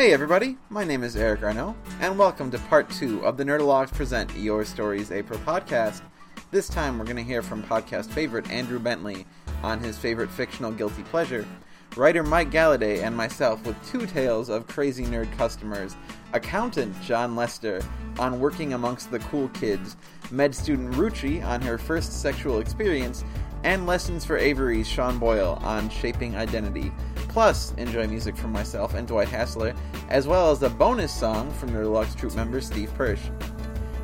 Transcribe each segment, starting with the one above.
Hey everybody, my name is Eric Garneau, and welcome to part two of the Nerdologues Present Your Stories April podcast. This time we're going to hear from podcast favorite Andrew Bentley on his favorite fictional guilty pleasure, writer Myke Golliday, and myself with two tales of crazy nerd customers, accountant Jon Lester on working amongst the cool kids, med student Ruchie on her first sexual experience, and lessons for Avery's Shawn Boyle on shaping identity. Plus, enjoy music from myself and Dwight Hassler, as well as a bonus song from Nerdologues troop member Steve Persh.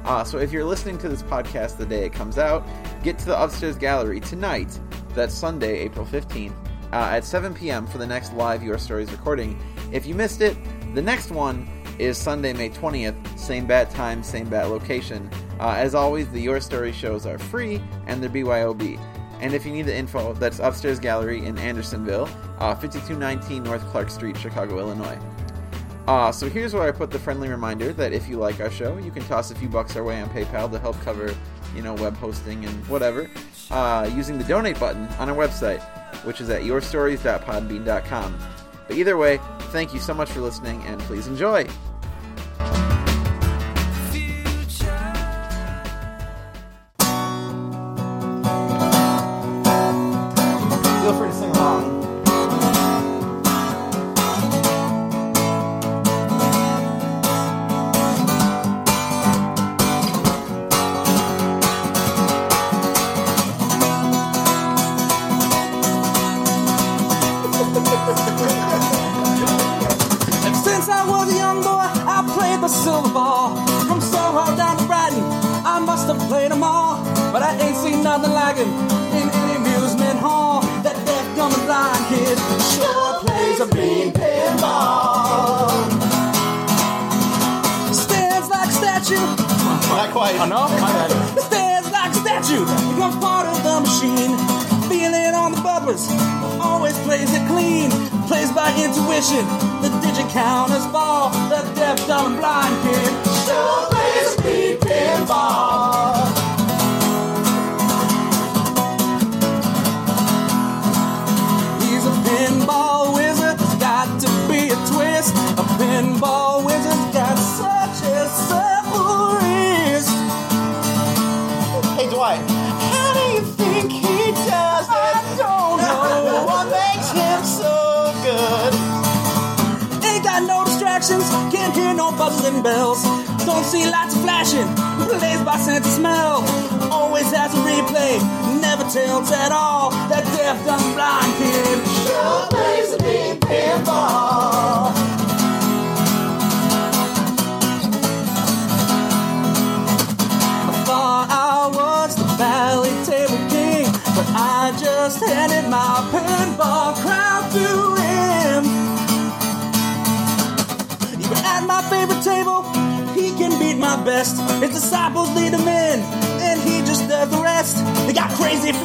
Uh, so if you're listening to this podcast the day it comes out, get to the upstairs gallery tonight. That's Sunday, April 15th, uh, at 7 p.m. for the next live Your Stories recording. If you missed it, the next one is Sunday, May 20th, same bat time, same bat location. Uh, as always, the Your Story shows are free and they're BYOB. And if you need the info, that's Upstairs Gallery in Andersonville, uh, 5219 North Clark Street, Chicago, Illinois. Uh, so here's where I put the friendly reminder that if you like our show, you can toss a few bucks our way on PayPal to help cover, you know, web hosting and whatever, uh, using the donate button on our website, which is at yourstories.podbean.com. But either way, thank you so much for listening, and please enjoy.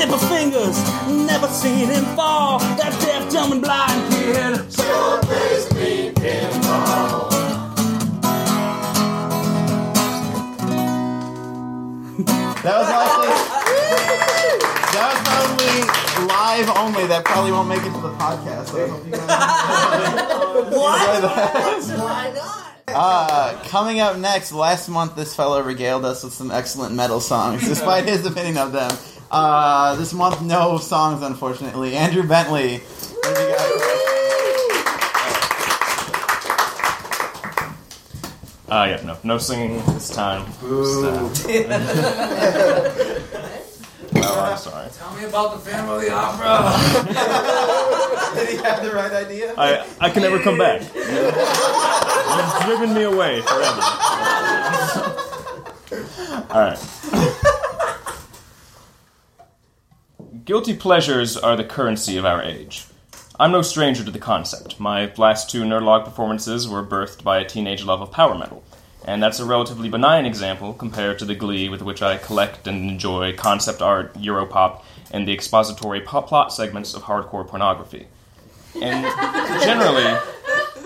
Crazy flipper fingers, never seen him fall. That deaf, dumb, and blind kid sure plays me pinball. That was likely. that was probably live only. That probably won't make it to the podcast. So I hope you guys what? Why not? Uh, coming up next, last month this fellow regaled us with some excellent metal songs, despite his opinion of them. Uh, this month, no songs, unfortunately. Andrew Bentley. What you got? Uh, yeah, no, no singing this time. Just, uh, well, I'm sorry. Tell me about the family Opera. Did he have the right idea? I I can never come back. You've driven me away forever. All right. Guilty pleasures are the currency of our age. I'm no stranger to the concept. My last two Nerdologues performances were birthed by a teenage love of power metal, and that's a relatively benign example compared to the glee with which I collect and enjoy concept art, Europop, and the expository plot segments of hardcore pornography. And generally,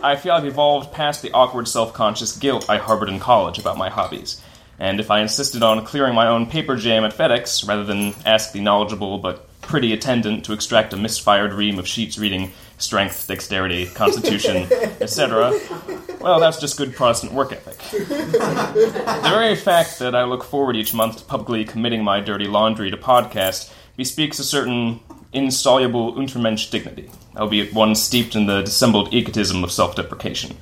I feel I've evolved past the awkward self conscious guilt I harbored in college about my hobbies. And if I insisted on clearing my own paper jam at FedEx rather than ask the knowledgeable but pretty attendant to extract a misfired ream of sheets reading strength, dexterity, constitution, etc., Well, that's just good Protestant work ethic. the very fact that I look forward each month to publicly committing my dirty laundry to podcast bespeaks a certain insoluble Untermensch dignity, albeit one steeped in the dissembled egotism of self deprecation.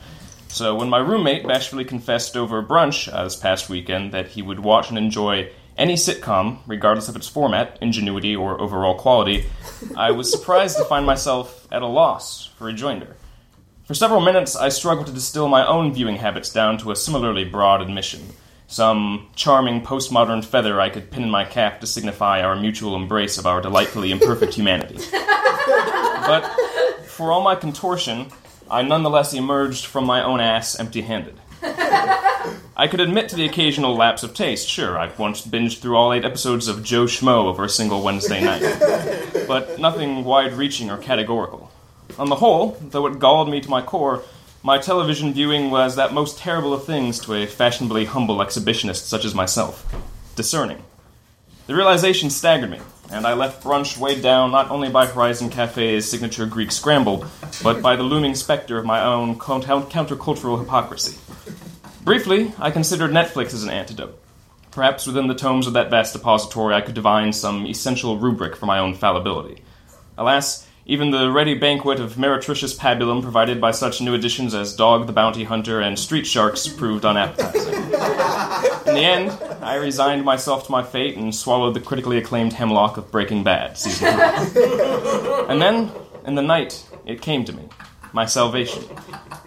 So when my roommate bashfully confessed over brunch uh, this past weekend that he would watch and enjoy any sitcom, regardless of its format, ingenuity, or overall quality, I was surprised to find myself at a loss for rejoinder. For several minutes, I struggled to distill my own viewing habits down to a similarly broad admission. Some charming postmodern feather I could pin in my cap to signify our mutual embrace of our delightfully imperfect humanity. But for all my contortion, I nonetheless emerged from my own ass empty handed. I could admit to the occasional lapse of taste. Sure, I've once binged through all eight episodes of Joe Schmo over a single Wednesday night. But nothing wide reaching or categorical. On the whole, though it galled me to my core, my television viewing was that most terrible of things to a fashionably humble exhibitionist such as myself discerning. The realization staggered me, and I left brunch weighed down not only by Horizon Cafe's signature Greek scramble, but by the looming specter of my own countercultural hypocrisy. Briefly, I considered Netflix as an antidote. Perhaps within the tomes of that vast depository I could divine some essential rubric for my own fallibility. Alas, even the ready banquet of meretricious pabulum provided by such new additions as Dog the Bounty Hunter and Street Sharks proved unappetizing. In the end, I resigned myself to my fate and swallowed the critically acclaimed hemlock of Breaking Bad, season three. And then, in the night, it came to me my salvation.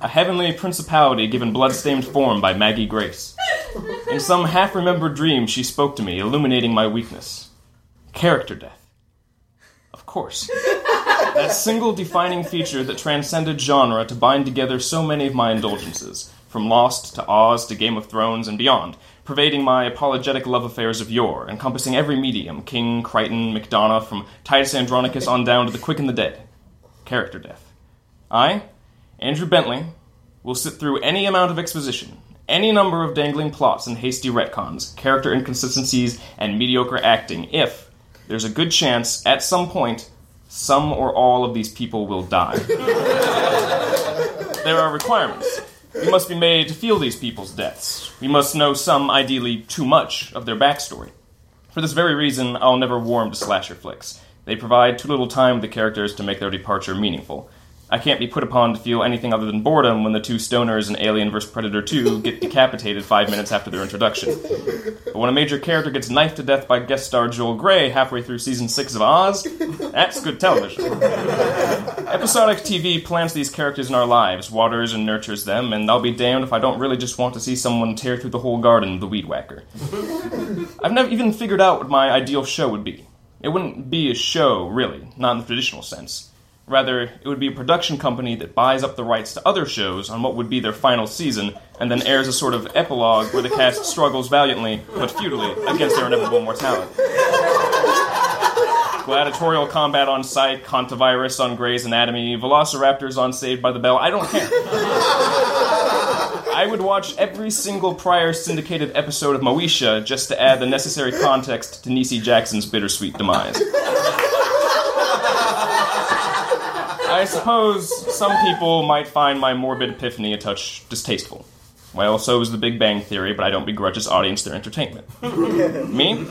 A heavenly principality given blood-stained form by Maggie Grace. In some half-remembered dream, she spoke to me, illuminating my weakness. Character death. Of course. That single defining feature that transcended genre to bind together so many of my indulgences, from Lost to Oz to Game of Thrones and beyond, pervading my apologetic love affairs of yore, encompassing every medium, King, Crichton, McDonough, from Titus Andronicus on down to the quick and the dead. Character death. I, Andrew Bentley, will sit through any amount of exposition, any number of dangling plots and hasty retcons, character inconsistencies, and mediocre acting if there's a good chance at some point some or all of these people will die. there are requirements. We must be made to feel these people's deaths. We must know some, ideally too much, of their backstory. For this very reason, I'll never warm to slasher flicks. They provide too little time with the characters to make their departure meaningful. I can't be put upon to feel anything other than boredom when the two stoners in Alien vs. Predator 2 get decapitated five minutes after their introduction. But when a major character gets knifed to death by guest star Joel Grey halfway through season 6 of Oz, that's good television. Episodic TV plants these characters in our lives, waters and nurtures them, and I'll be damned if I don't really just want to see someone tear through the whole garden with a weed whacker. I've never even figured out what my ideal show would be. It wouldn't be a show, really, not in the traditional sense. Rather, it would be a production company that buys up the rights to other shows on what would be their final season, and then airs a sort of epilogue where the cast struggles valiantly, but futilely, against their inevitable mortality. Gladiatorial combat on site, Contavirus on Grey's Anatomy, Velociraptors on Saved by the Bell, I don't care. I would watch every single prior syndicated episode of Moesha just to add the necessary context to Niecy Jackson's bittersweet demise. I suppose some people might find my morbid epiphany a touch distasteful. Well, so is the Big Bang Theory, but I don't begrudge its audience their entertainment. Me?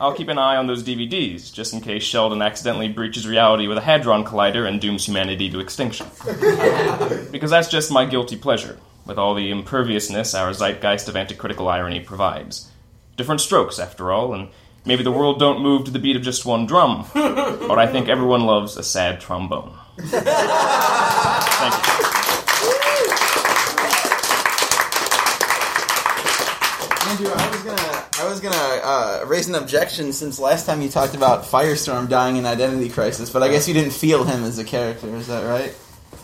I'll keep an eye on those DVDs, just in case Sheldon accidentally breaches reality with a Hadron Collider and dooms humanity to extinction. because that's just my guilty pleasure, with all the imperviousness our zeitgeist of anticritical irony provides. Different strokes, after all, and maybe the world don't move to the beat of just one drum, but I think everyone loves a sad trombone. Thank you. Andrew, I was gonna, I was gonna uh, raise an objection since last time you talked about Firestorm dying in Identity Crisis, but I guess you didn't feel him as a character. Is that right?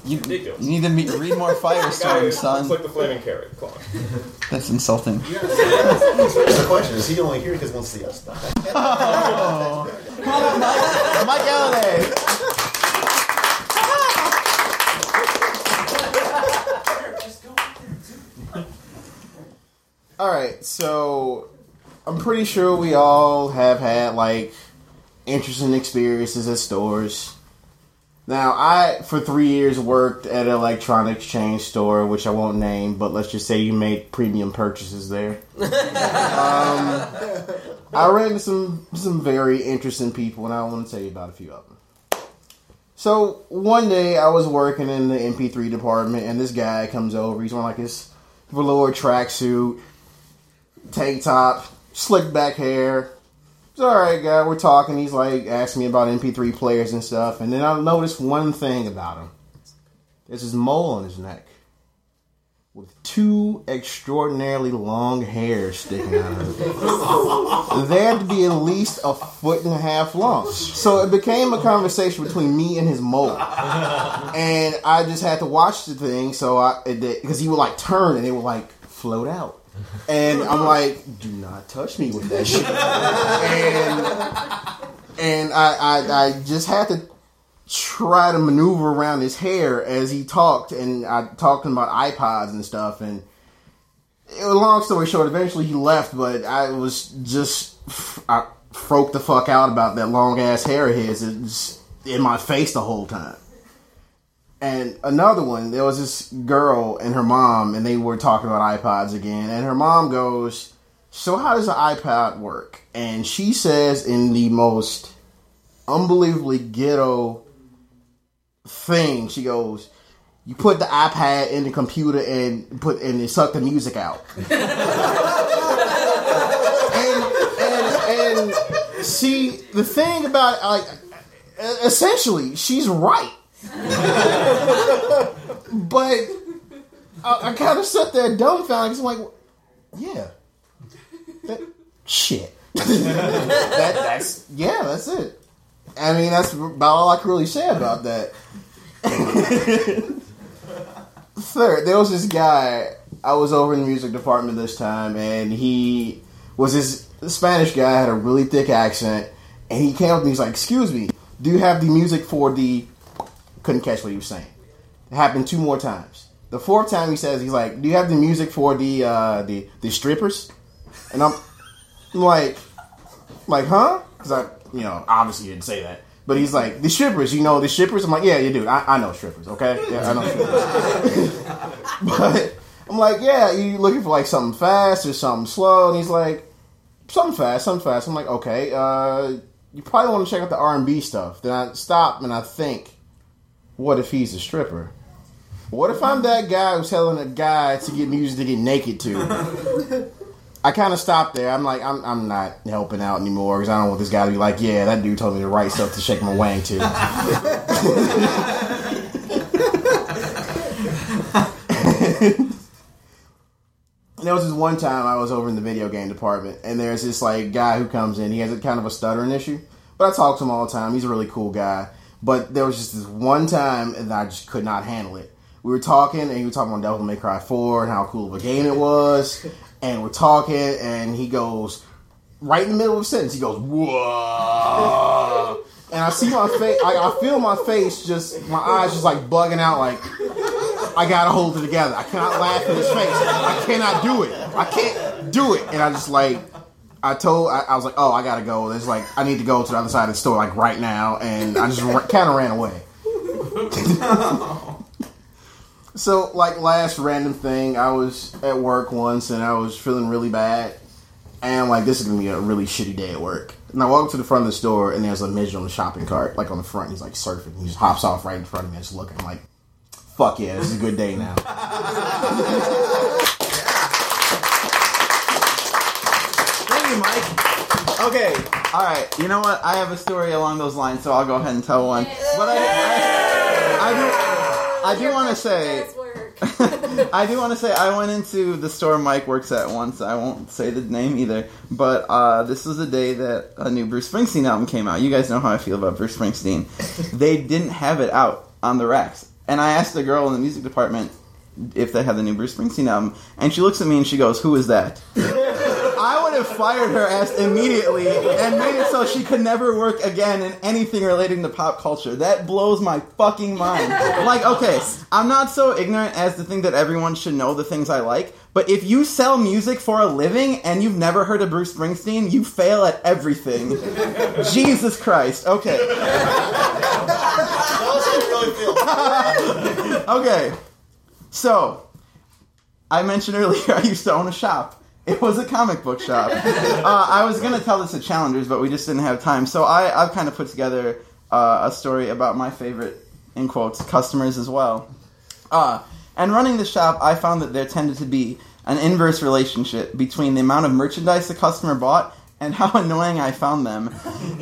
You, Ridiculous. you need to meet, read more Firestorm, son. the flaming carrot. Come on. That's insulting. the question is he only here because he wants to see us die? Myke Golliday. All right, so I'm pretty sure we all have had like interesting experiences at stores. Now, I for three years worked at an electronics chain store, which I won't name, but let's just say you made premium purchases there. um, I ran into some some very interesting people, and I want to tell you about a few of them. So one day I was working in the MP3 department, and this guy comes over. He's wearing like his velour tracksuit, tank top, slick back hair. It's all right, guy. We're talking. He's like asking me about MP3 players and stuff, and then I noticed one thing about him. There's this mole on his neck with two extraordinarily long hairs sticking out of it. they had to be at least a foot and a half long. So it became a conversation between me and his mole. And I just had to watch the thing so I because he would like turn and it would like float out. And I'm like, do not touch me with that shit. And and I, I I just had to try to maneuver around his hair as he talked, and I talked about iPods and stuff. And it, long story short, eventually he left, but I was just I froked the fuck out about that long ass hair of his. In my face the whole time. And another one, there was this girl and her mom, and they were talking about iPods again. And her mom goes, "So how does an iPod work?" And she says in the most unbelievably ghetto thing. She goes, "You put the iPad in the computer and put and it suck the music out." and and and see the thing about like essentially she's right, but I, I kind of sat there dumbfounded I'm like, yeah, that, shit. that, that's yeah, that's it. I mean, that's about all I can really say about that. Third, there was this guy. I was over in the music department this time, and he was this Spanish guy had a really thick accent, and he came up to me. He's like, "Excuse me, do you have the music for the?" Couldn't catch what he was saying. It happened two more times. The fourth time he says, "He's like, do you have the music for the uh, the the strippers?" And I'm, like, like, huh? Because I, you know, obviously didn't say that. But he's like, the strippers, you know, the strippers? I'm like, yeah, you do. I, I know strippers, okay? Yeah, I know strippers. but I'm like, yeah, you looking for like something fast or something slow? And he's like, something fast, something fast. I'm like, okay, uh, you probably want to check out the R&B stuff. Then I stop and I think, what if he's a stripper? What if I'm that guy who's telling a guy to get music to get naked to? I kind of stopped there. I'm like, I'm, I'm not helping out anymore because I don't want this guy to be like, yeah, that dude told me the right stuff to shake my wang to. there was this one time I was over in the video game department, and there's this like guy who comes in. He has a kind of a stuttering issue, but I talk to him all the time. He's a really cool guy. But there was just this one time that I just could not handle it. We were talking, and he was talking about Devil May Cry 4 and how cool of a game it was. And we're talking, and he goes, right in the middle of a sentence, he goes, whoa. And I see my face, I, I feel my face just, my eyes just like bugging out, like, I gotta hold it together. I cannot laugh in his face. I cannot do it. I can't do it. And I just like, I told, I, I was like, oh, I gotta go. There's like, I need to go to the other side of the store, like right now. And I just kind of ran away. so, like, last random thing, I was at work once and I was feeling really bad. And I'm like, this is gonna be a really shitty day at work. And I walk to the front of the store and there's a midget on the shopping cart, like on the front. He's like surfing. He just hops off right in front of me. I just look. I'm like, fuck yeah, this is a good day now. Thank you, Myke. Okay, all right. You know what? I have a story along those lines, so I'll go ahead and tell one. But I, I, I do, I do want to say, I do want to say, I went into the store Myke works at once. I won't say the name either, but uh, this was the day that a new Bruce Springsteen album came out. You guys know how I feel about Bruce Springsteen. they didn't have it out on the racks, and I asked the girl in the music department if they had the new Bruce Springsteen album, and she looks at me and she goes, "Who is that?" Have fired her ass immediately and made it so she could never work again in anything relating to pop culture. That blows my fucking mind. Like, okay, I'm not so ignorant as to think that everyone should know the things I like, but if you sell music for a living and you've never heard of Bruce Springsteen, you fail at everything. Jesus Christ. Okay. Okay, so I mentioned earlier I used to own a shop. It was a comic book shop. Uh, I was gonna tell this at Challengers, but we just didn't have time. So I, I've kind of put together uh, a story about my favorite, in quotes, customers as well. Uh, and running the shop, I found that there tended to be an inverse relationship between the amount of merchandise the customer bought and how annoying I found them.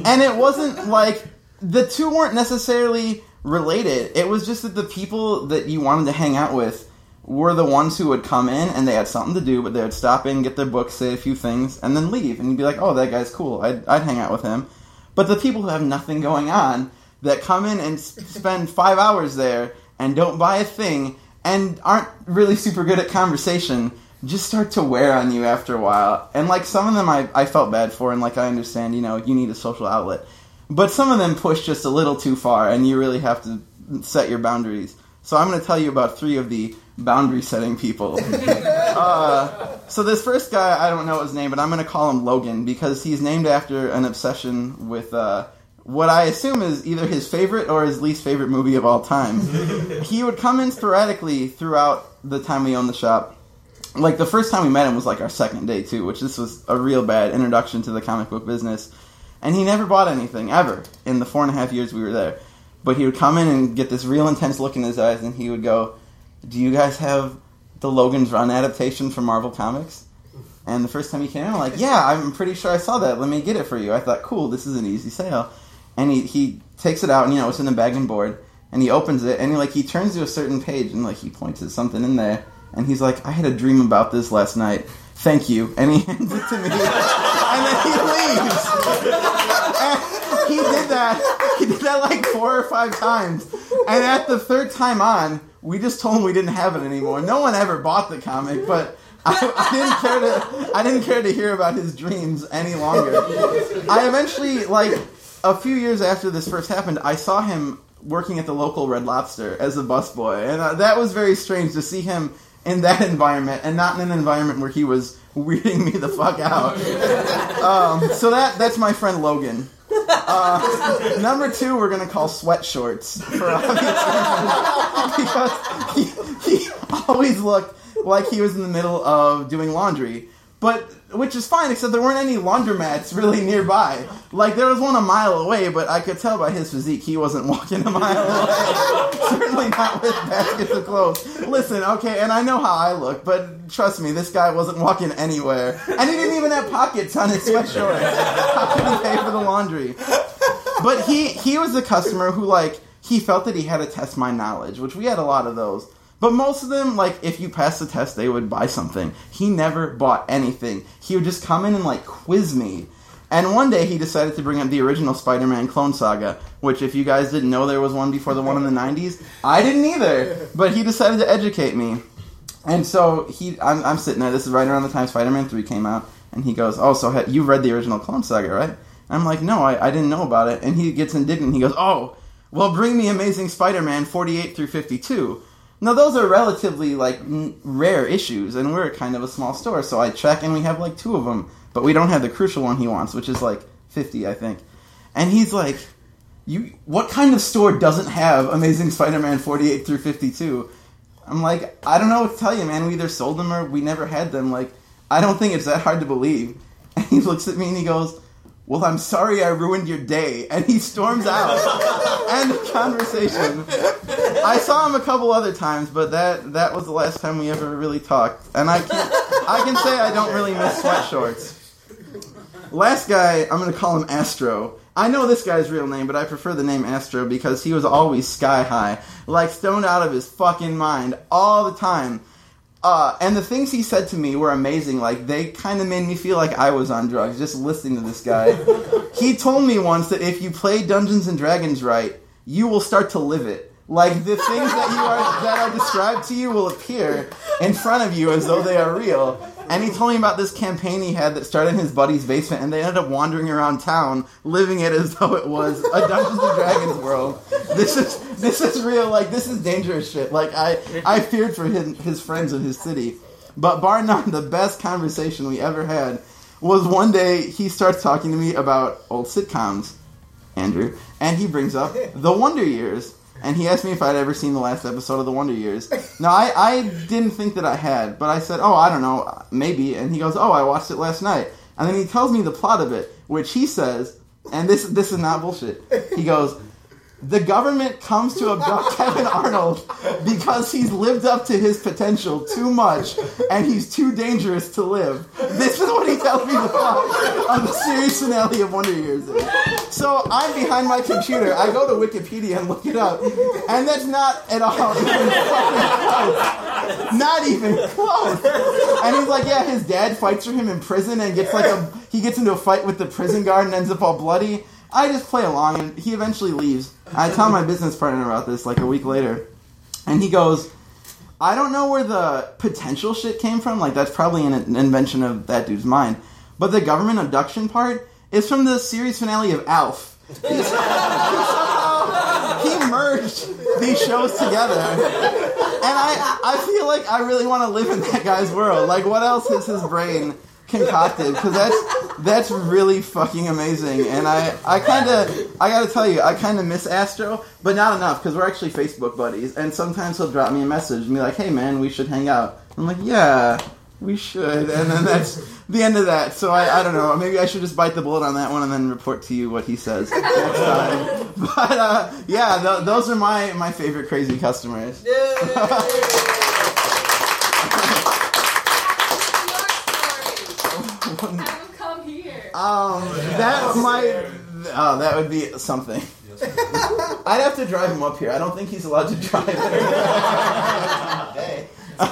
And it wasn't like the two weren't necessarily related. It was just that the people that you wanted to hang out with were the ones who would come in and they had something to do, but they would stop in, get their book, say a few things, and then leave. And you'd be like, oh, that guy's cool. I'd, I'd hang out with him. But the people who have nothing going on that come in and spend five hours there and don't buy a thing and aren't really super good at conversation just start to wear on you after a while. And like some of them I, I felt bad for, and like I understand, you know, you need a social outlet. But some of them push just a little too far, and you really have to set your boundaries. So I'm going to tell you about three of the boundary setting people. uh, so this first guy, I don't know his name, but I'm going to call him Logan because he's named after an obsession with uh, what I assume is either his favorite or his least favorite movie of all time. he would come in sporadically throughout the time we owned the shop. Like the first time we met him was like our second day too, which this was a real bad introduction to the comic book business. And he never bought anything ever in the four and a half years we were there. But he would come in and get this real intense look in his eyes, and he would go, "Do you guys have the Logan's Run adaptation from Marvel Comics?" And the first time he came in, I'm like, "Yeah, I'm pretty sure I saw that. Let me get it for you." I thought, "Cool, this is an easy sale." And he he takes it out, and you know it's in the bag and board, and he opens it, and he like he turns to a certain page, and like he points at something in there, and he's like, "I had a dream about this last night. Thank you." And he hands it to me, and then he leaves. And he did that. He did that like four or five times. And at the third time on, we just told him we didn't have it anymore. No one ever bought the comic, but I, I didn't care to. I didn't care to hear about his dreams any longer. I eventually, like a few years after this first happened, I saw him working at the local Red Lobster as a busboy, and uh, that was very strange to see him in that environment and not in an environment where he was weirding me the fuck out. Um, so that that's my friend Logan. Uh, number two, we're gonna call sweat shorts for obvious because he, he always looked like he was in the middle of doing laundry, but which is fine except there weren't any laundromats really nearby. Like there was one a mile away, but I could tell by his physique he wasn't walking a mile away. Certainly not with baskets of clothes. Listen, okay, and I know how I look, but trust me, this guy wasn't walking anywhere, and he didn't even have pockets on his sweatshorts. How could he pay for the laundry? But he he was the customer who like he felt that he had to test my knowledge, which we had a lot of those. But most of them, like, if you passed the test, they would buy something. He never bought anything. He would just come in and, like, quiz me. And one day he decided to bring up the original Spider Man Clone Saga, which, if you guys didn't know there was one before the one in the 90s, I didn't either. But he decided to educate me. And so he, I'm, I'm sitting there. This is right around the time Spider Man 3 came out. And he goes, Oh, so you read the original Clone Saga, right? I'm like, No, I, I didn't know about it. And he gets indignant. He goes, Oh, well, bring me Amazing Spider Man 48 through 52. Now those are relatively like n- rare issues, and we're kind of a small store, so I check and we have like two of them, but we don't have the crucial one he wants, which is like fifty, I think. And he's like, "You, what kind of store doesn't have Amazing Spider-Man forty-eight through fifty-two? I'm like, I don't know what to tell you, man. We either sold them or we never had them. Like, I don't think it's that hard to believe. And he looks at me and he goes, "Well, I'm sorry I ruined your day," and he storms out. End of conversation. I saw him a couple other times, but that that was the last time we ever really talked. And I can I can say I don't really miss sweat shorts. Last guy, I'm gonna call him Astro. I know this guy's real name, but I prefer the name Astro because he was always sky high, like stoned out of his fucking mind all the time. Uh, and the things he said to me were amazing. Like they kind of made me feel like I was on drugs just listening to this guy. he told me once that if you play Dungeons and Dragons right, you will start to live it. Like the things that you are that are described to you will appear in front of you as though they are real. And he told me about this campaign he had that started in his buddy's basement, and they ended up wandering around town, living it as though it was a Dungeons and Dragons world. This is this is real. Like this is dangerous shit. Like I I feared for his his friends in his city. But bar none, the best conversation we ever had was one day he starts talking to me about old sitcoms, Andrew, and he brings up the Wonder Years. And he asked me if I'd ever seen the last episode of The Wonder Years. No, I, I didn't think that I had, but I said, oh, I don't know, maybe. And he goes, oh, I watched it last night. And then he tells me the plot of it, which he says, and this this is not bullshit. He goes, the government comes to abduct Kevin Arnold because he's lived up to his potential too much and he's too dangerous to live. This is what he tells me the plot of the series finale of Wonder Years is. So I'm behind my computer. I go to Wikipedia and look it up, and that's not at all even close. Not even close. And he's like, yeah, his dad fights for him in prison and gets like a he gets into a fight with the prison guard and ends up all bloody. I just play along, and he eventually leaves. I tell my business partner about this like a week later, and he goes, "I don't know where the potential shit came from. Like that's probably an invention of that dude's mind, but the government abduction part is from the series finale of Alf." He merged these shows together, and I I feel like I really want to live in that guy's world. Like, what else has his brain concocted? Because that's that's really fucking amazing. And I I kind of I got to tell you, I kind of miss Astro, but not enough because we're actually Facebook buddies. And sometimes he'll drop me a message and be like, "Hey man, we should hang out." I'm like, "Yeah." We should, and then that's the end of that. So I, I don't know. Maybe I should just bite the bullet on that one and then report to you what he says next time. But uh, yeah, th- those are my my favorite crazy customers. Have him come here. Um, that might. Oh, that would be something. I'd have to drive him up here. I don't think he's allowed to drive. Hey. um,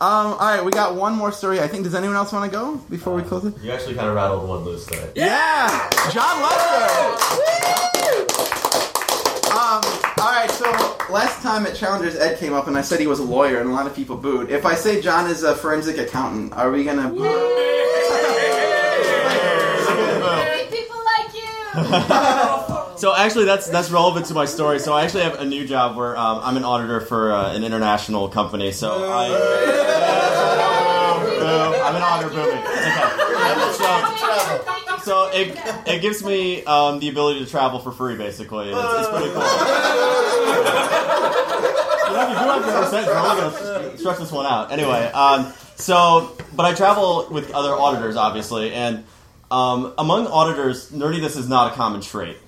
all right, we got one more story. I think. Does anyone else want to go before we close it? You actually kind of rattled one loose there. Yeah, Jon Lester. Um, all right, so last time at Challengers, Ed came up and I said he was a lawyer, and a lot of people booed. If I say John is a forensic accountant, are we gonna? Great So actually, that's that's relevant to my story. So I actually have a new job where um, I'm an auditor for uh, an international company. So I. I'm an auditor. Booming. It's okay. So, so it it gives me um, the ability to travel for free, basically. It's, it's pretty cool. You know, if you do have your percent, I'm gonna stretch this one out. Anyway, um, so but I travel with other auditors, obviously, and um, among auditors, nerdiness is not a common trait.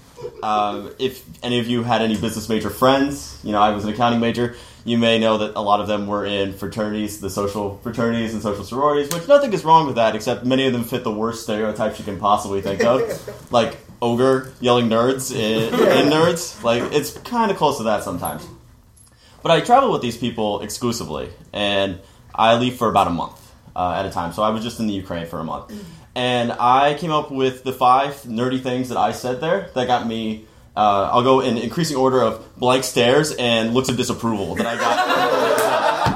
Um, if any of you had any business major friends, you know, I was an accounting major. You may know that a lot of them were in fraternities, the social fraternities and social sororities, which nothing is wrong with that, except many of them fit the worst stereotypes you can possibly think of, like ogre yelling nerds in, in nerds. Like it's kind of close to that sometimes. But I travel with these people exclusively, and I leave for about a month uh, at a time. So I was just in the Ukraine for a month, and I came up with the five nerdy things that I said there that got me. Uh, I'll go in increasing order of blank stares and looks of disapproval that I got.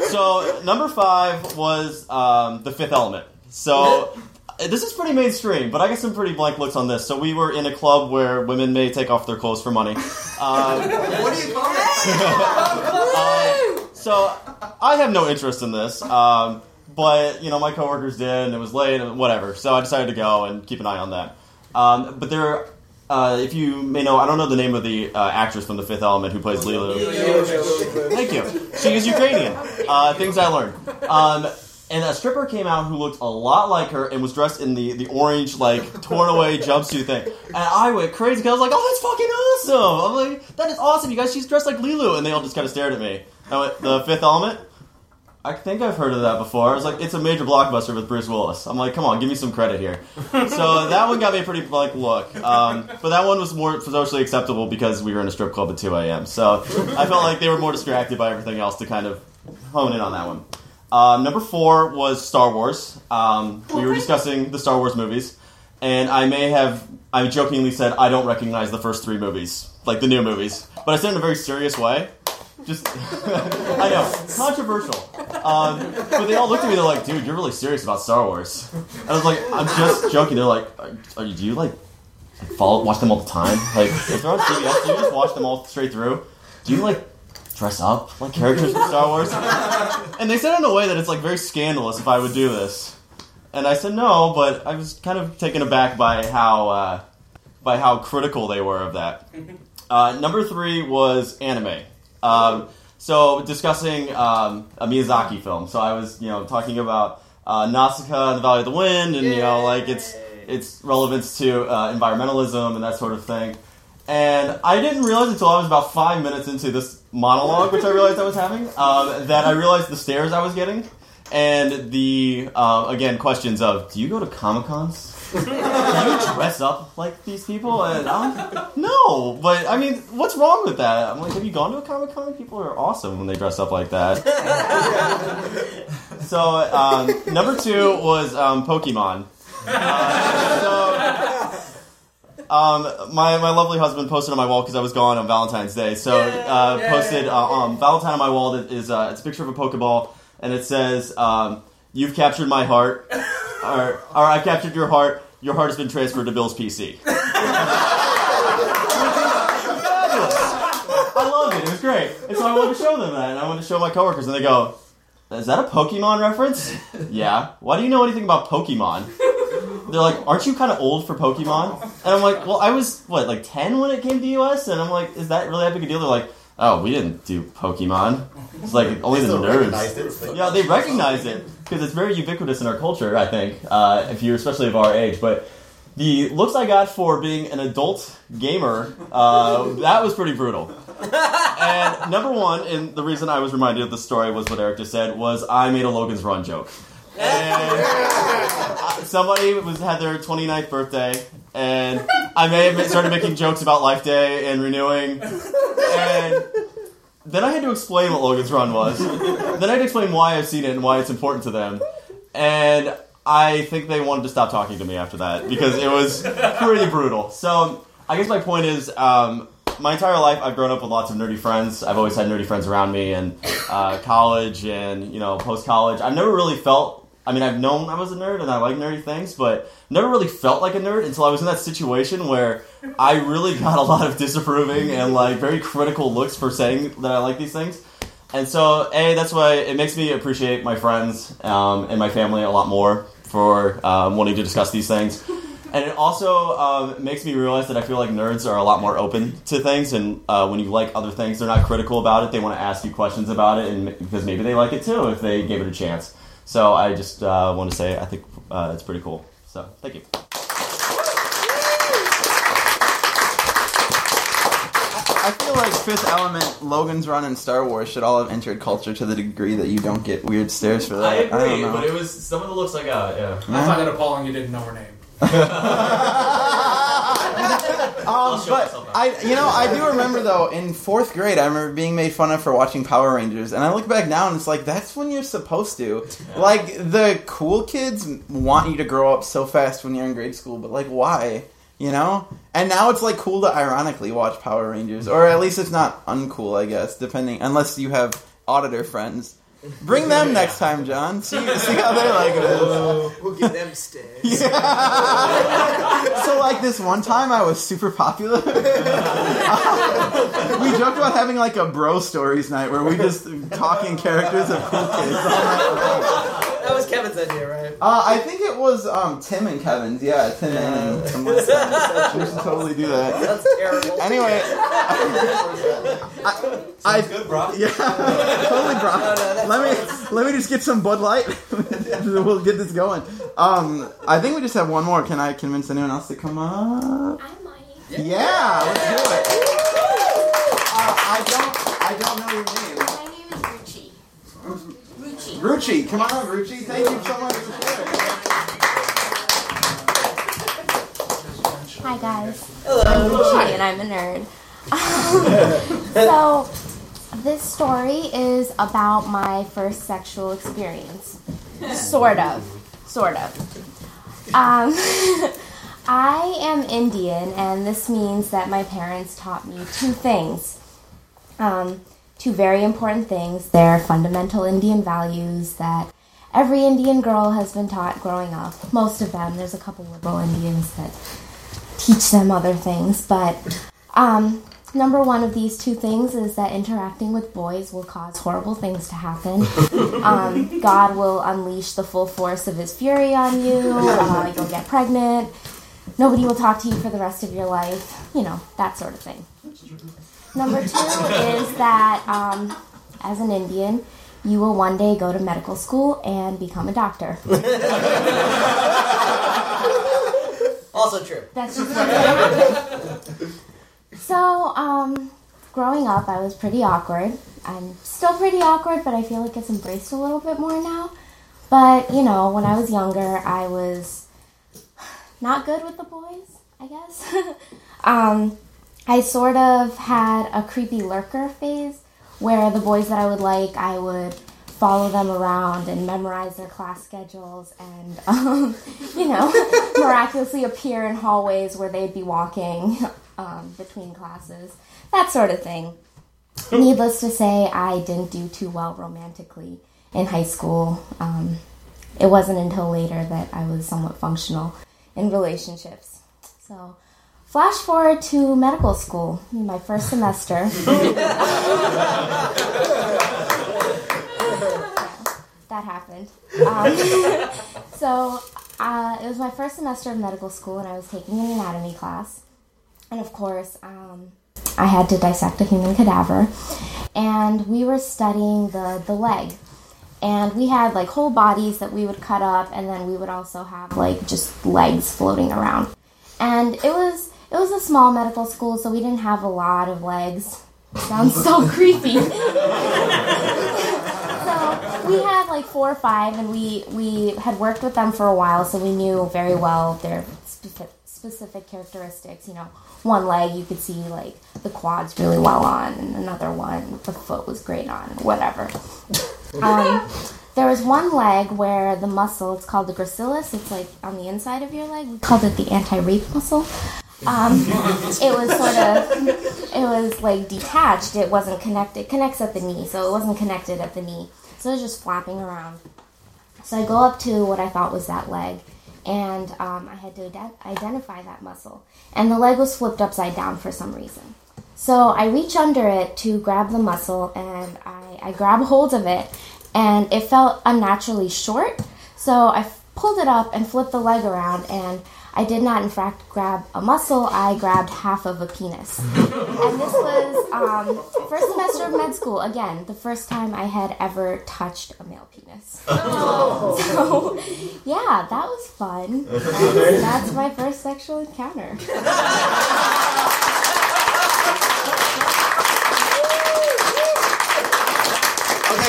so number five was um, the Fifth Element. So this is pretty mainstream, but I got some pretty blank looks on this. So we were in a club where women may take off their clothes for money. Um, What do you call it? uh, so I have no interest in this, um, but you know my coworkers did, and it was late, and whatever. So I decided to go and keep an eye on that. Um, but there, uh, if you may know, I don't know the name of the uh, actress from The Fifth Element who plays Leeloo. Thank you. She is Ukrainian. Uh, things I learned. Um, and a stripper came out who looked a lot like her and was dressed in the, the orange, like, torn away jumpsuit thing. And I went crazy because I was like, oh, that's fucking awesome. I'm like, that is awesome, you guys. She's dressed like Leeloo. And they all just kind of stared at me. I went, the fifth element? I think I've heard of that before. I was like, it's a major blockbuster with Bruce Willis. I'm like, come on, give me some credit here. so that one got me a pretty like look. Um, but that one was more socially acceptable because we were in a strip club at 2 a.m. So I felt like they were more distracted by everything else to kind of hone in on that one. Um, number four was Star Wars. Um, we were discussing the Star Wars movies, and I may have I jokingly said I don't recognize the first three movies, like the new movies, but I said it in a very serious way. Just I know controversial, um, but they all looked at me. They're like, "Dude, you're really serious about Star Wars." And I was like, "I'm just joking." They're like, "Are, you? Do you like follow watch them all the time? Like if they're on CBS, do you just watch them all straight through? Do you like dress up like characters from Star Wars?" And they said it in a way that it's like very scandalous if I would do this. And I said no, but I was kind of taken aback by how uh, by how critical they were of that. Uh, number three was anime. Um, so discussing um, a Miyazaki film. So I was, you know, talking about uh, Nausicaa and the Valley of the Wind, and you know, like its its relevance to uh, environmentalism and that sort of thing. And I didn't realize until I was about five minutes into this monologue, which I realized I was having, um, that I realized the stares I was getting, and the uh, again questions of, do you go to comic cons? You dress up like these people? And I'm like, no, but I mean, what's wrong with that? I'm like, have you gone to a comic con? People are awesome when they dress up like that. so um, number two was um, Pokemon. Uh, so. Um, my, my lovely husband posted on my wall because I was gone on Valentine's Day. So uh, posted uh, um, Valentine on my wall that is uh, it's a picture of a Pokeball and it says um, "You've captured my heart," or, or "I captured your heart. Your heart has been transferred to Bill's PC." I loved it. It was great. And so I wanted to show them that, and I wanted to show my coworkers, and they go, "Is that a Pokemon reference?" yeah. Why do you know anything about Pokemon? They're like, "Aren't you kind of old for Pokemon?" And I'm like, "Well, I was what, like 10 when it came to US?" And I'm like, "Is that really that big a deal?" They're like, "Oh, we didn't do Pokemon. It's like only the nerds." Yeah, they recognize it because it's very ubiquitous in our culture. I think, uh, if you're especially of our age, but. The looks I got for being an adult gamer, uh, that was pretty brutal. And number one, and the reason I was reminded of the story was what Eric just said, was I made a Logan's Run joke. And somebody was had their 29th birthday, and I may have started making jokes about Life Day and renewing, and then I had to explain what Logan's Run was. then I had to explain why I've seen it and why it's important to them, and I think they wanted to stop talking to me after that because it was pretty brutal. So I guess my point is, um, my entire life I've grown up with lots of nerdy friends. I've always had nerdy friends around me, and uh, college and you know post college. I've never really felt. I mean, I've known I was a nerd and I like nerdy things, but never really felt like a nerd until I was in that situation where I really got a lot of disapproving and like very critical looks for saying that I like these things. And so, A, that's why it makes me appreciate my friends um, and my family a lot more for um, wanting to discuss these things. And it also um, makes me realize that I feel like nerds are a lot more open to things, and uh, when you like other things, they're not critical about it. They want to ask you questions about it, and because maybe they like it too if they gave it a chance. So I just uh, want to say I think uh, it's pretty cool. So thank you. I feel like Fifth Element, Logan's Run, and Star Wars should all have entered culture to the degree that you don't get weird stares for that. I don't agree, know. but it was some of the looks I got. Yeah. I find it appalling you didn't know her name. Um, but. I, you know, I do remember though in fourth grade, I remember being made fun of for watching Power Rangers, and I look back now and it's like that's when you're supposed to. Like the cool kids want you to grow up so fast when you're in grade school, but like why? You know? And now it's like cool to ironically watch Power Rangers, or at least it's not uncool, I guess, depending unless you have auditor friends. Bring them next time, Jon. See, see how they like it. We'll give them stares. so like this one time I was super popular. we joked about having like a bro stories night where we just talking characters of cool kids. All night long. That was Kevin's idea, right? Uh, I think it was um, Tim and Kevin's. Yeah, Tim and Tim. We should totally do that. That's terrible. Anyway, I, Good, bro. yeah, totally, bro. let me let me just get some Bud Light. we'll get this going. Um, I think we just have one more. Can I convince anyone else to come up? I might. Yeah, let's do it. Uh, I don't, I don't know your name. My name is Ruchie. Ruchie. Ruchie, come on up, Ruchie. Thank you so much for sharing. Hi guys. Hello. I'm Ruchie and I'm a nerd. so, this story is about my first sexual experience. Sort of. Sort of. Um, I am Indian, and this means that my parents taught me two things. Um, two very important things. They're fundamental Indian values that every Indian girl has been taught growing up. Most of them. There's a couple liberal Indians that teach them other things, but um, number one of these two things is that interacting with boys will cause horrible things to happen. Um, God will unleash the full force of His fury on you. Uh, you'll get pregnant. Nobody will talk to you for the rest of your life. You know that sort of thing. Number two is that um, as an Indian, you will one day go to medical school and become a doctor. Also true. That's just gonna. So, um, growing up, I was pretty awkward. I'm still pretty awkward, but I feel like it's embraced a little bit more now. But, you know, when I was younger, I was not good with the boys, I guess. um, I sort of had a creepy lurker phase where the boys that I would like, I would follow them around and memorize their class schedules and, um, you know, miraculously appear in hallways where they'd be walking um, between classes, that sort of thing. Needless to say, I didn't do too well romantically in high school. Um, it wasn't until later that I was somewhat functional in relationships. So, flash forward to medical school, my first semester. that happened. Um, so, uh, it was my first semester of medical school, and I was taking an anatomy class. And of course, um, I had to dissect a human cadaver, and we were studying the, the leg. And we had like whole bodies that we would cut up, and then we would also have like just legs floating around. And it was it was a small medical school, so we didn't have a lot of legs. Sounds so creepy. so we had like four or five, and we we had worked with them for a while, so we knew very well their specific specific characteristics. You know, one leg you could see like the quads really well on, and another one the foot was great on, whatever. Um, there was one leg where the muscle, it's called the gracilis, it's like on the inside of your leg. We called it the anti-rape muscle. Um, it was sort of, it was like detached. It wasn't connected. It connects at the knee, so it wasn't connected at the knee. So it was just flapping around. So I go up to what I thought was that leg, and um, I had to ide- identify that muscle. And the leg was flipped upside down for some reason. So I reach under it to grab the muscle, and I, I grab hold of it, and it felt unnaturally short. So I pulled it up and flipped the leg around, and I did not, in fact, grab a muscle. I grabbed half of a penis. and this was um, first semester of med school. Again, the first time I had ever touched a male penis. So, yeah, that was fun. That's, that's my first sexual encounter.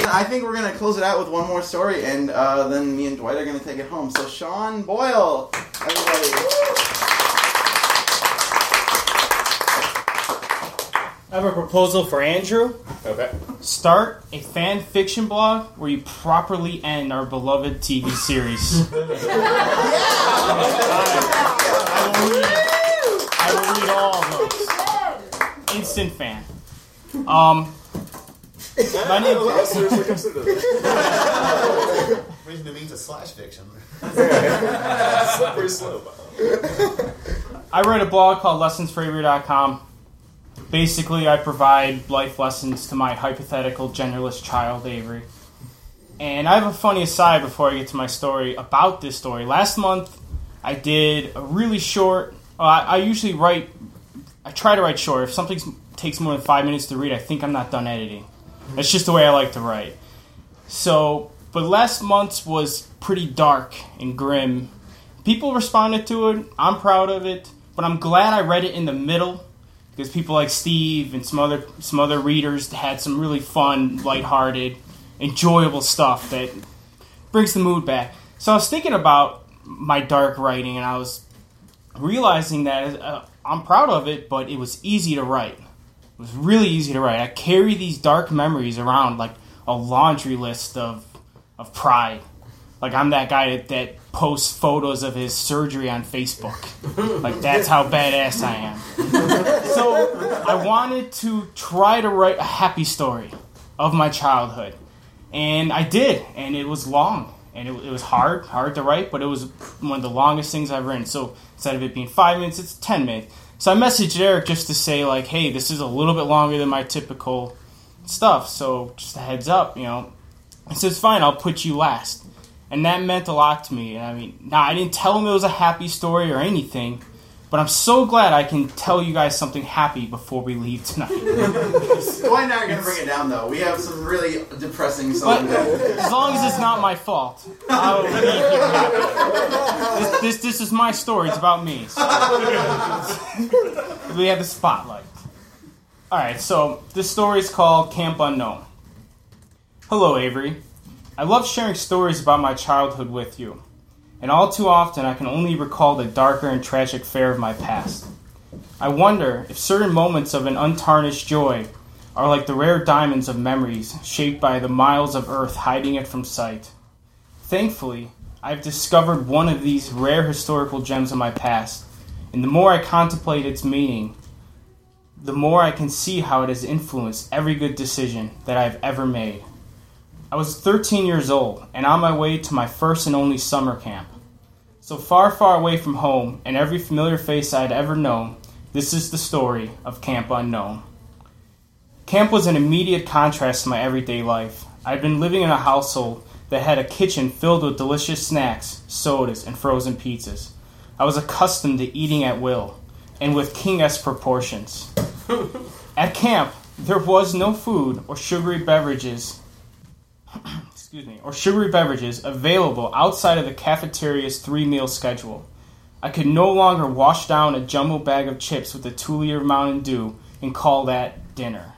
Okay, I think we're gonna close it out with one more story, and uh, then me and Dwight are gonna take it home. So, Shawn Boyle, everybody. I have a proposal for Andrew. Okay. Start a fan fiction blog where you properly end our beloved TV series. I, I will read. I will read all of those. Instant fan. Um, my name. seriously consider that. Reason it means a slash fiction. Slippery slope. I write a blog called lessonsforavery.com. Basically, I provide life lessons to my hypothetical genderless child, Avery. And I have a funny aside before I get to my story about this story. Last month, I did a really short. Uh, I, I usually write. I try to write short. If something takes more than five minutes to read, I think I'm not done editing. That's just the way I like to write. So, but last month's was pretty dark and grim. People responded to it. I'm proud of it, but I'm glad I read it in the middle because people like Steve and some other some other readers had some really fun, lighthearted, enjoyable stuff that brings the mood back. So I was thinking about my dark writing, and I was realizing that uh, I'm proud of it, but it was easy to write. It was really easy to write. I carry these dark memories around like a laundry list of of pride. Like I'm that guy that, that posts photos of his surgery on Facebook. Like that's how badass I am. So I wanted to try to write a happy story of my childhood, and I did, and it was long and it, it was hard, hard to write, but it was one of the longest things I've written. So instead of it being five minutes, it's ten minutes. So I messaged Eric just to say like, hey, this is a little bit longer than my typical stuff. So just a heads up, you know. He says, fine, I'll put you last. And that meant a lot to me. And I mean, now I didn't tell him it was a happy story or anything, But I'm so glad I can tell you guys something happy before we leave tonight. I are going to bring it down, though. We have some really depressing But songs. as long as it's not my fault, I'll leave you. This, this, this is my story. It's about me. So. we have the spotlight. All right, so this story is called Camp Unknown. Hello, Avery. I love sharing stories about my childhood with you, and all too often I can only recall the darker and tragic fare of my past. I wonder if certain moments of an untarnished joy are like the rare diamonds of memories shaped by the miles of earth hiding it from sight. Thankfully, I've discovered one of these rare historical gems of my past, and the more I contemplate its meaning, the more I can see how it has influenced every good decision that I've ever made. I was 13 years old and on my way to my first and only summer camp. So far, far away from home and every familiar face I had ever known, this is the story of Camp Unknown. Camp was an immediate contrast to my everyday life. I'd been living in a household that had a kitchen filled with delicious snacks, sodas, and frozen pizzas. I was accustomed to eating at will and with king esque proportions. At camp, there was no food or sugary beverages excuse me, or sugary beverages available outside of the cafeteria's three meal schedule. I could no longer wash down a jumbo bag of chips with a two liter Mountain Dew and call that dinner.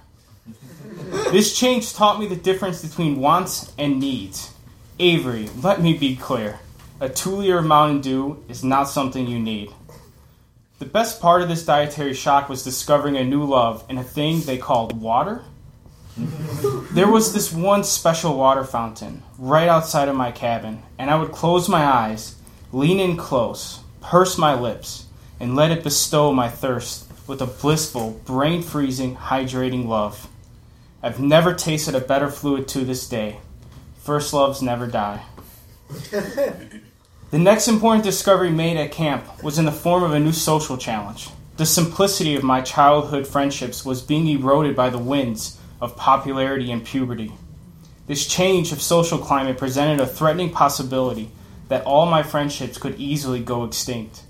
this change taught me the difference between wants and needs. Avery, let me be clear. A two liter Mountain Dew is not something you need. The best part of this dietary shock was discovering a new love in a thing they called water. There was this one special water fountain right outside of my cabin, and I would close my eyes, lean in close, purse my lips, and let it bestow my thirst with a blissful, brain freezing, hydrating love. I've never tasted a better fluid to this day. First loves never die. The next important discovery made at camp was in the form of a new social challenge. The simplicity of my childhood friendships was being eroded by the winds of popularity and puberty. This change of social climate presented a threatening possibility that all my friendships could easily go extinct.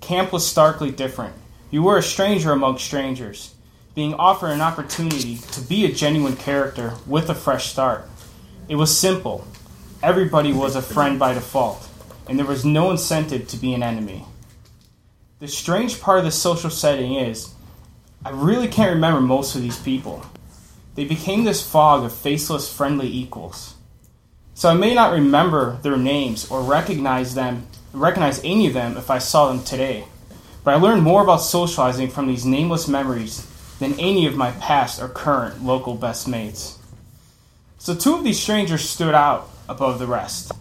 Camp was starkly different. You were a stranger among strangers, being offered an opportunity to be a genuine character with a fresh start. It was simple. Everybody was a friend by default, and there was no incentive to be an enemy. The strange part of the social setting is, I really can't remember most of these people. They became this fog of faceless friendly equals. So I may not remember their names or recognize them, recognize any of them if I saw them today. But I learned more about socializing from these nameless memories than any of my past or current local best mates. So two of these strangers stood out above the rest,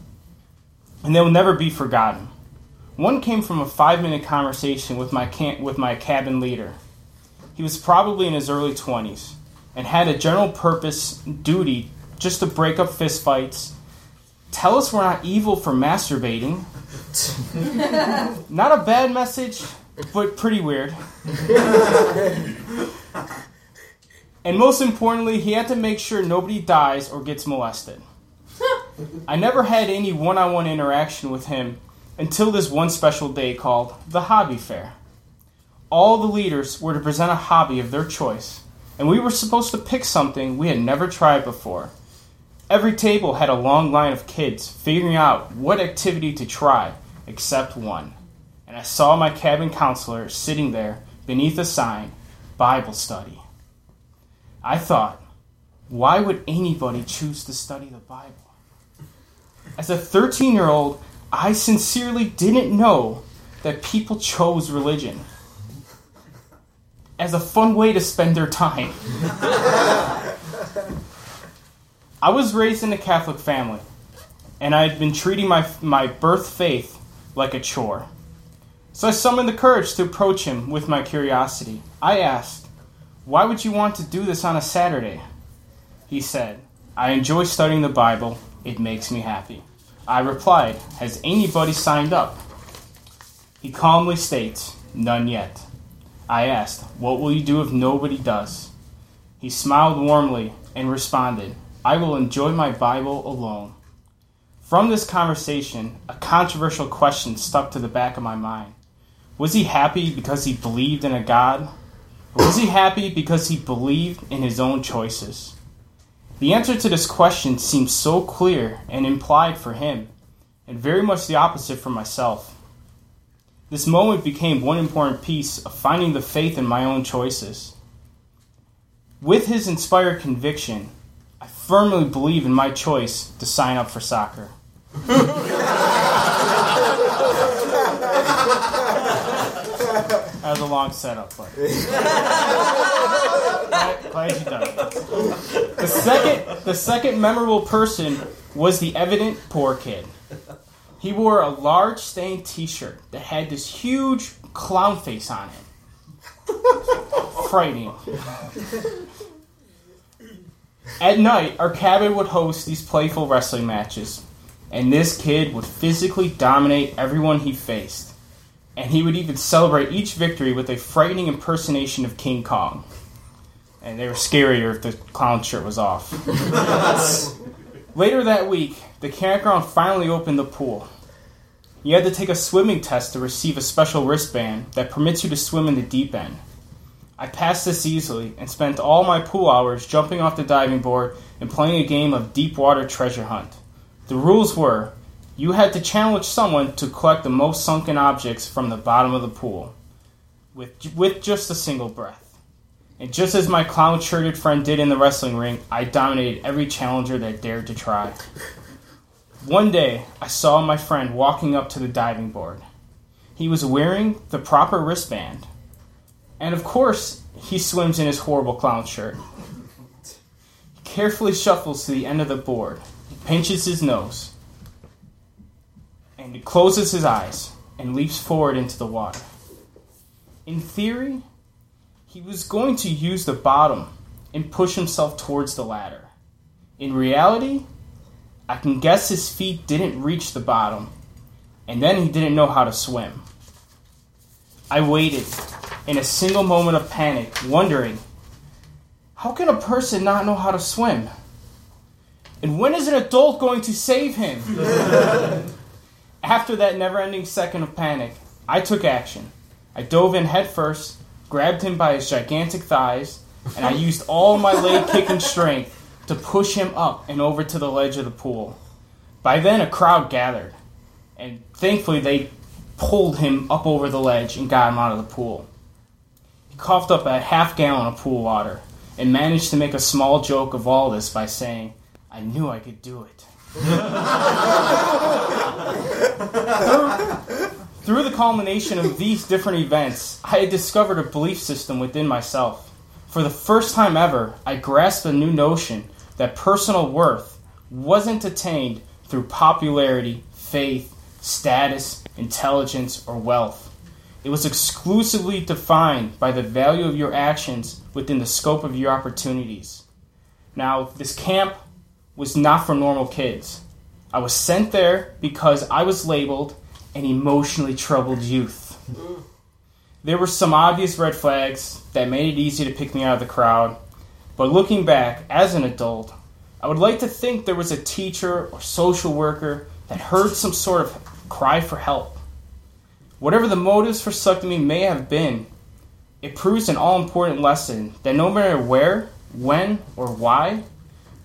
and they will never be forgotten. One came from a five-minute conversation with my camp, with my cabin leader. He was probably in his early twenties and had a general purpose duty just to break up fistfights, tell us we're not evil for masturbating. not a bad message, but pretty weird. and most importantly, he had to make sure nobody dies or gets molested. I never had any one on one interaction with him until this one special day called the Hobby Fair. All the leaders were to present a hobby of their choice and we were supposed to pick something we had never tried before. Every table had a long line of kids figuring out what activity to try, except one. And I saw my cabin counselor sitting there beneath a sign Bible study. I thought, why would anybody choose to study the Bible? As a 13 year old, I sincerely didn't know that people chose religion as a fun way to spend their time. I was raised in a Catholic family, and I had been treating my, my birth faith like a chore. So I summoned the courage to approach him with my curiosity. I asked, Why would you want to do this on a Saturday? He said, I enjoy studying the Bible. It makes me happy. I replied, Has anybody signed up? He calmly states, None yet. I asked, What will you do if nobody does? He smiled warmly and responded, I will enjoy my Bible alone. From this conversation, a controversial question stuck to the back of my mind. Was he happy because he believed in a God? Or was he happy because he believed in his own choices? The answer to this question seemed so clear and implied for him, and very much the opposite for myself. This moment became one important piece of finding the faith in my own choices. With his inspired conviction, I firmly believe in my choice to sign up for soccer. That was a long setup, but glad, you done it. The second, the second memorable person was the evident poor kid. He wore a large stained T-shirt that had this huge clown face on it. Frightening. At night, our cabin would host these playful wrestling matches, and this kid would physically dominate everyone he faced. And he would even celebrate each victory with a frightening impersonation of King Kong. And they were scarier if the clown shirt was off. Later that week, the campground finally opened the pool. You had to take a swimming test to receive a special wristband that permits you to swim in the deep end. I passed this easily and spent all my pool hours jumping off the diving board and playing a game of deep water treasure hunt. The rules were you had to challenge someone to collect the most sunken objects from the bottom of the pool with, with just a single breath. And just as my clown shirted friend did in the wrestling ring, I dominated every challenger that dared to try. One day, I saw my friend walking up to the diving board. He was wearing the proper wristband. And of course, he swims in his horrible clown shirt. He carefully shuffles to the end of the board, pinches his nose, and closes his eyes and leaps forward into the water. In theory, he was going to use the bottom and push himself towards the ladder. In reality, I can guess his feet didn't reach the bottom, and then he didn't know how to swim. I waited in a single moment of panic, wondering how can a person not know how to swim? And when is an adult going to save him? After that never ending second of panic, I took action. I dove in headfirst, grabbed him by his gigantic thighs, and I used all my leg kicking strength to push him up and over to the ledge of the pool. By then, a crowd gathered, and thankfully, they pulled him up over the ledge and got him out of the pool. He coughed up a half gallon of pool water and managed to make a small joke of all this by saying, I knew I could do it. through, the culmination of these different events, I had discovered a belief system within myself. For the first time ever, I grasped a new notion that personal worth wasn't attained through popularity, faith, status, intelligence, or wealth. It was exclusively defined by the value of your actions within the scope of your opportunities. Now, this camp was not for normal kids. I was sent there because I was labeled an emotionally troubled youth. Mm. There were some obvious red flags that made it easy to pick me out of the crowd, but looking back as an adult, I would like to think there was a teacher or social worker that heard some sort of cry for help. Whatever the motives for selecting me may have been, it proves an all important lesson that no matter where, when, or why,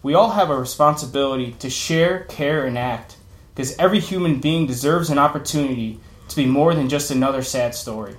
we all have a responsibility to share, care, and act because every human being deserves an opportunity to be more than just another sad story.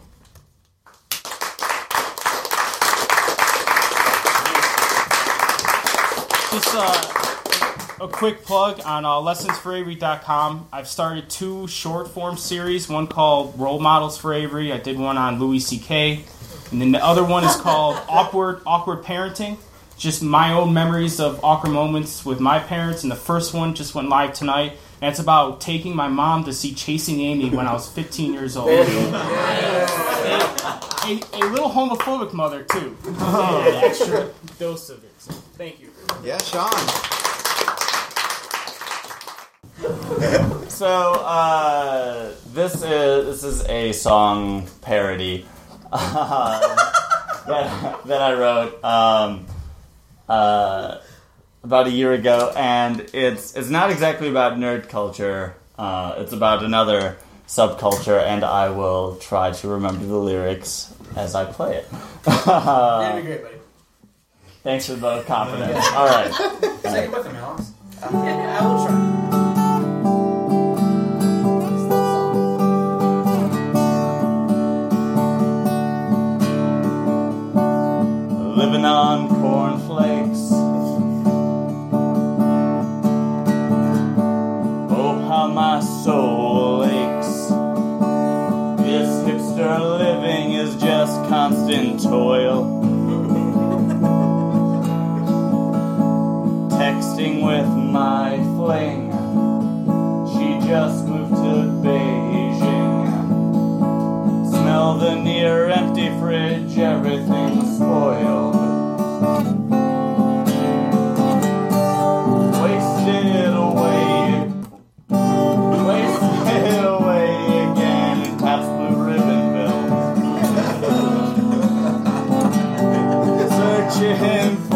Just uh, a quick plug on uh, lessonsforavery.com. I've started two short form series, one called Role Models for Avery. I did one on Louis C.K. And then the other one is called Awkward Awkward Parenting. Just my own memories of awkward moments with my parents. And the first one just went live tonight. And it's about taking my mom to see Chasing Amy when I was 15 years old. A, a, a little homophobic mother, too. An extra dose of it. So, thank you. Yeah, Shawn. So uh, this is this is a song parody uh, that, that I wrote um, uh, about a year ago, and it's it's not exactly about nerd culture. Uh, it's about another subculture, and I will try to remember the lyrics as I play it. That'd be great, buddy. Thanks for the confidence. All right. Take it with him, Alex. Yeah, I will try. Living on cornflakes. Oh, how my soul aches. This hipster living is just constant toil. With my fling. She just moved to Beijing. Smell the near empty fridge, everything's spoiled. Wasted away, wasted away again Blue Ribbon. Searching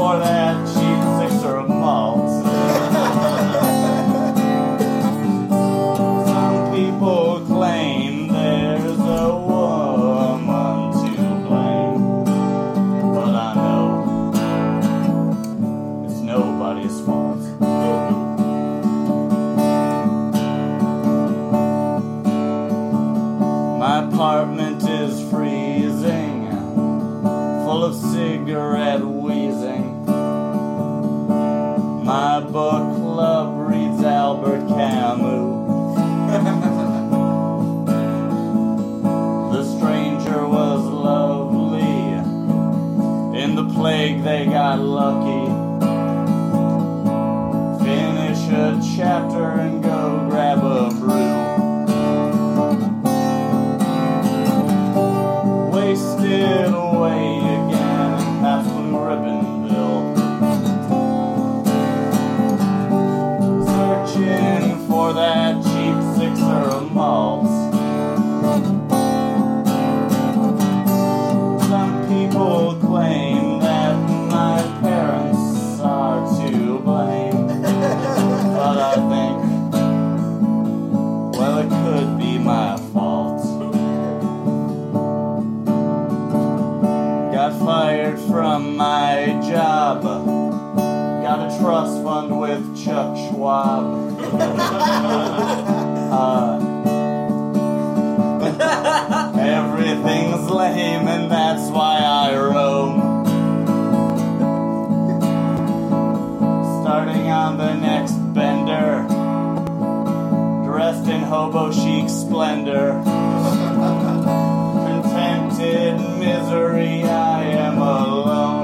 my job. Got a trust fund with Chuck Schwab. uh, everything's lame, and that's why I roam. Starting on the next bender, dressed in hobo chic splendor in misery I am alone.